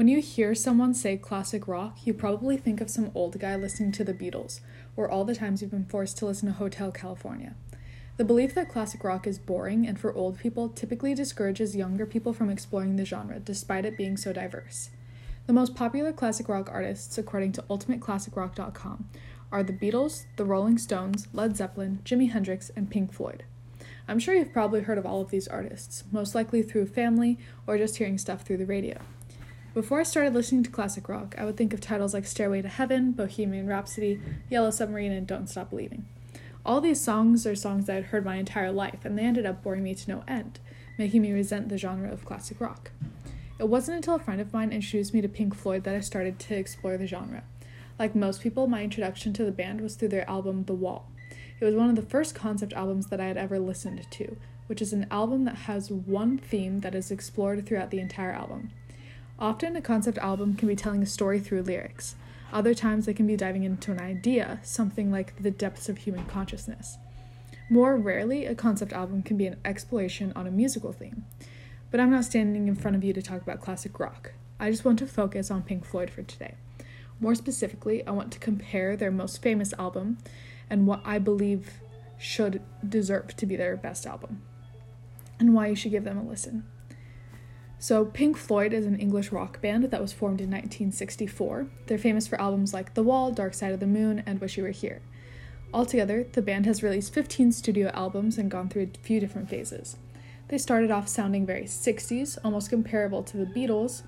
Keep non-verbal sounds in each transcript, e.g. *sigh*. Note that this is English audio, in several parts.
When you hear someone say classic rock, you probably think of some old guy listening to the Beatles, or all the times you've been forced to listen to Hotel California. The belief that classic rock is boring and for old people typically discourages younger people from exploring the genre, despite it being so diverse. The most popular classic rock artists, according to UltimateClassicRock.com, are the Beatles, the Rolling Stones, Led Zeppelin, Jimi Hendrix, and Pink Floyd. I'm sure you've probably heard of all of these artists, most likely through family or just hearing stuff through the radio. Before I started listening to classic rock, I would think of titles like Stairway to Heaven, Bohemian Rhapsody, Yellow Submarine, and Don't Stop Believing. All these songs are songs I had heard my entire life, and they ended up boring me to no end, making me resent the genre of classic rock. It wasn't until a friend of mine introduced me to Pink Floyd that I started to explore the genre. Like most people, my introduction to the band was through their album The Wall. It was one of the first concept albums that I had ever listened to, which is an album that has one theme that is explored throughout the entire album. Often, a concept album can be telling a story through lyrics. Other times, they can be diving into an idea, something like the depths of human consciousness. More rarely, a concept album can be an exploration on a musical theme. But I'm not standing in front of you to talk about classic rock. I just want to focus on Pink Floyd for today. More specifically, I want to compare their most famous album and what I believe should deserve to be their best album, and why you should give them a listen. So, Pink Floyd is an English rock band that was formed in 1964. They're famous for albums like The Wall, Dark Side of the Moon, and Wish You Were Here. Altogether, the band has released 15 studio albums and gone through a few different phases. They started off sounding very 60s, almost comparable to the Beatles.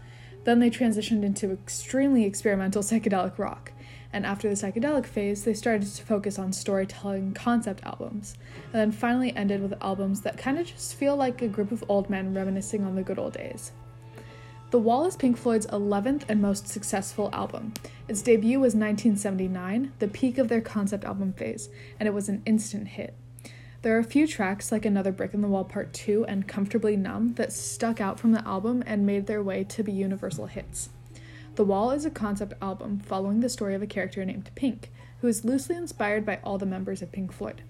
Then they transitioned into extremely experimental psychedelic rock and after the psychedelic phase, they started to focus on storytelling concept albums, and then finally ended with albums that kind of just feel like a group of old men reminiscing on the good old days. The Wall is Pink Floyd's 11th and most successful album. Its debut was 1979, the peak of their concept album phase, and it was an instant hit. There are a few tracks like Another Brick in the Wall Part 2 and Comfortably Numb that stuck out from the album and made their way to be universal hits. The Wall is a concept album following the story of a character named Pink, who is loosely inspired by all the members of Pink Floyd.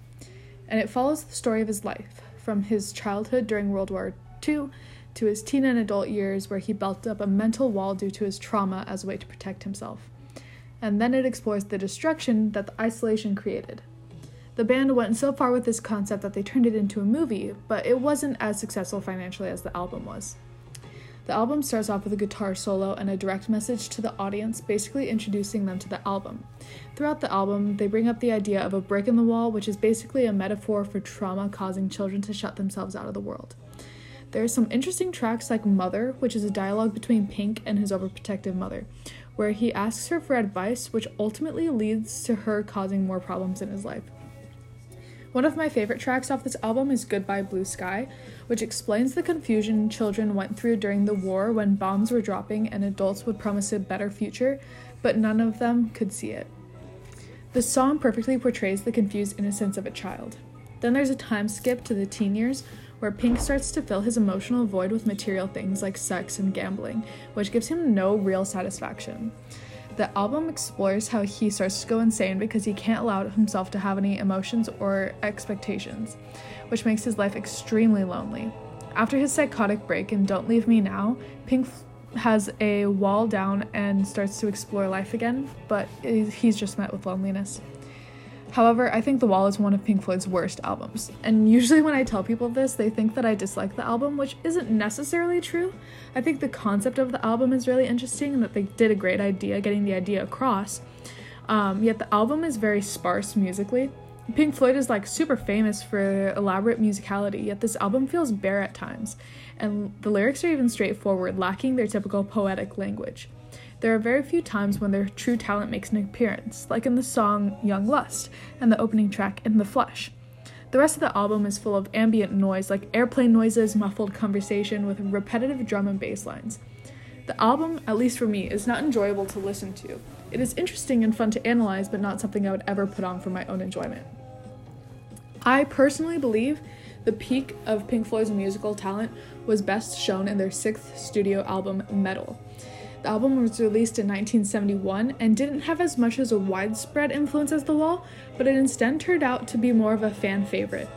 And it follows the story of his life, from his childhood during World War II to his teen and adult years, where he built up a mental wall due to his trauma as a way to protect himself. And then it explores the destruction that the isolation created. The band went so far with this concept that they turned it into a movie, but it wasn't as successful financially as the album was. The album starts off with a guitar solo and a direct message to the audience, basically introducing them to the album. Throughout the album, they bring up the idea of a break in the wall, which is basically a metaphor for trauma causing children to shut themselves out of the world. There are some interesting tracks like Mother, which is a dialogue between Pink and his overprotective mother, where he asks her for advice, which ultimately leads to her causing more problems in his life. One of my favorite tracks off this album is Goodbye Blue Sky, which explains the confusion children went through during the war when bombs were dropping and adults would promise a better future, but none of them could see it. The song perfectly portrays the confused innocence of a child. Then there's a time skip to the teen years where Pink starts to fill his emotional void with material things like sex and gambling, which gives him no real satisfaction. The album explores how he starts to go insane because he can't allow himself to have any emotions or expectations, which makes his life extremely lonely. After his psychotic break in Don't Leave Me Now, Pink has a wall down and starts to explore life again, but he's just met with loneliness. However, I think The Wall is one of Pink Floyd's worst albums. And usually, when I tell people this, they think that I dislike the album, which isn't necessarily true. I think the concept of the album is really interesting and that they did a great idea getting the idea across. Um, yet the album is very sparse musically. Pink Floyd is like super famous for elaborate musicality, yet this album feels bare at times, and the lyrics are even straightforward, lacking their typical poetic language. There are very few times when their true talent makes an appearance, like in the song Young Lust and the opening track In the Flesh. The rest of the album is full of ambient noise, like airplane noises, muffled conversation with repetitive drum and bass lines. The album, at least for me, is not enjoyable to listen to. It is interesting and fun to analyze, but not something I would ever put on for my own enjoyment. I personally believe the peak of Pink Floyd's musical talent was best shown in their sixth studio album, Meddle. The album was released in 1971 and didn't have as much as a widespread influence as The Wall, but it instead turned out to be more of a fan favorite.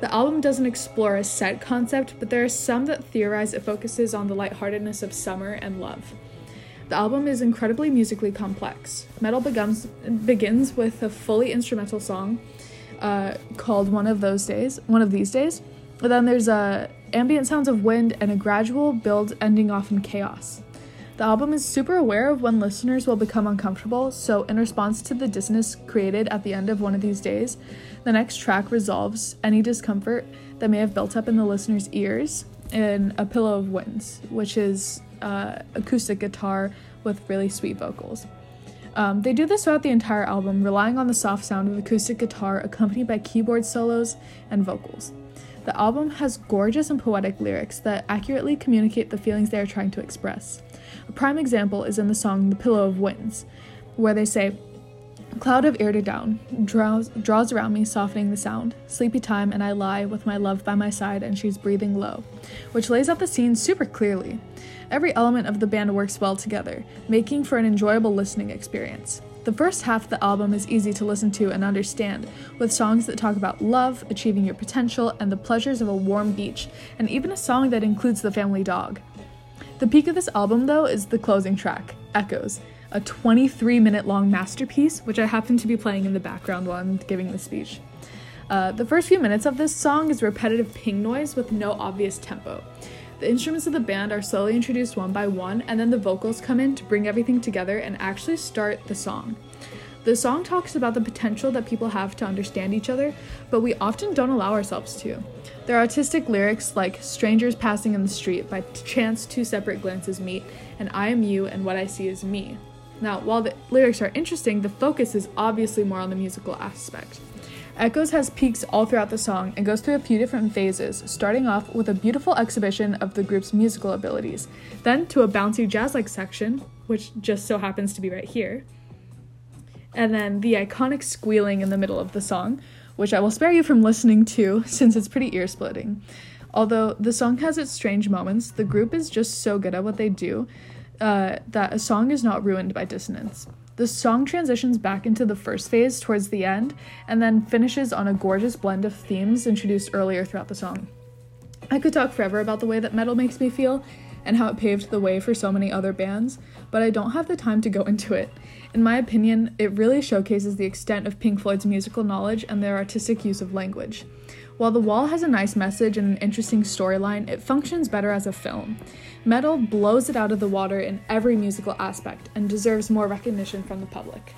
The album doesn't explore a set concept, but there are some that theorize it focuses on the lightheartedness of summer and love. The album is incredibly musically complex. Meddle begins, begins with a fully instrumental song uh, called One of Those Days, One of These Days. But then there's uh, ambient sounds of wind and a gradual build ending off in chaos. The album is super aware of when listeners will become uncomfortable, so in response to the dissonance created at the end of one of these days, the next track resolves any discomfort that may have built up in the listener's ears in A Pillow of Winds, which is uh, acoustic guitar with really sweet vocals. Um, they do this throughout the entire album, relying on the soft sound of acoustic guitar accompanied by keyboard solos and vocals. The album has gorgeous and poetic lyrics that accurately communicate the feelings they are trying to express. A prime example is in the song The Pillow of Winds, where they say, a cloud of eider down draws, draws around me, softening the sound. Sleepy time, and I lie with my love by my side, and she's breathing low, which lays out the scene super clearly. Every element of the band works well together, making for an enjoyable listening experience. The first half of the album is easy to listen to and understand, with songs that talk about love, achieving your potential, and the pleasures of a warm beach, and even a song that includes the family dog. The peak of this album, though, is the closing track, Echoes, a 23 minute long masterpiece, which I happen to be playing in the background while I'm giving the speech. Uh, the first few minutes of this song is repetitive ping noise with no obvious tempo. The instruments of the band are slowly introduced one by one, and then the vocals come in to bring everything together and actually start the song. The song talks about the potential that people have to understand each other, but we often don't allow ourselves to. There are artistic lyrics like Strangers Passing in the Street, by chance two separate glances meet, and I am you and what I see is me. Now, while the lyrics are interesting, the focus is obviously more on the musical aspect. Echoes has peaks all throughout the song and goes through a few different phases, starting off with a beautiful exhibition of the group's musical abilities, then to a bouncy jazz like section, which just so happens to be right here, and then the iconic squealing in the middle of the song, which I will spare you from listening to *laughs* since it's pretty ear splitting. Although the song has its strange moments, the group is just so good at what they do uh, that a song is not ruined by dissonance. The song transitions back into the first phase towards the end and then finishes on a gorgeous blend of themes introduced earlier throughout the song. I could talk forever about the way that Meddle makes me feel and how it paved the way for so many other bands, but I don't have the time to go into it. In my opinion, it really showcases the extent of Pink Floyd's musical knowledge and their artistic use of language. While The Wall has a nice message and an interesting storyline, it functions better as a film. Meddle blows it out of the water in every musical aspect and deserves more recognition from the public.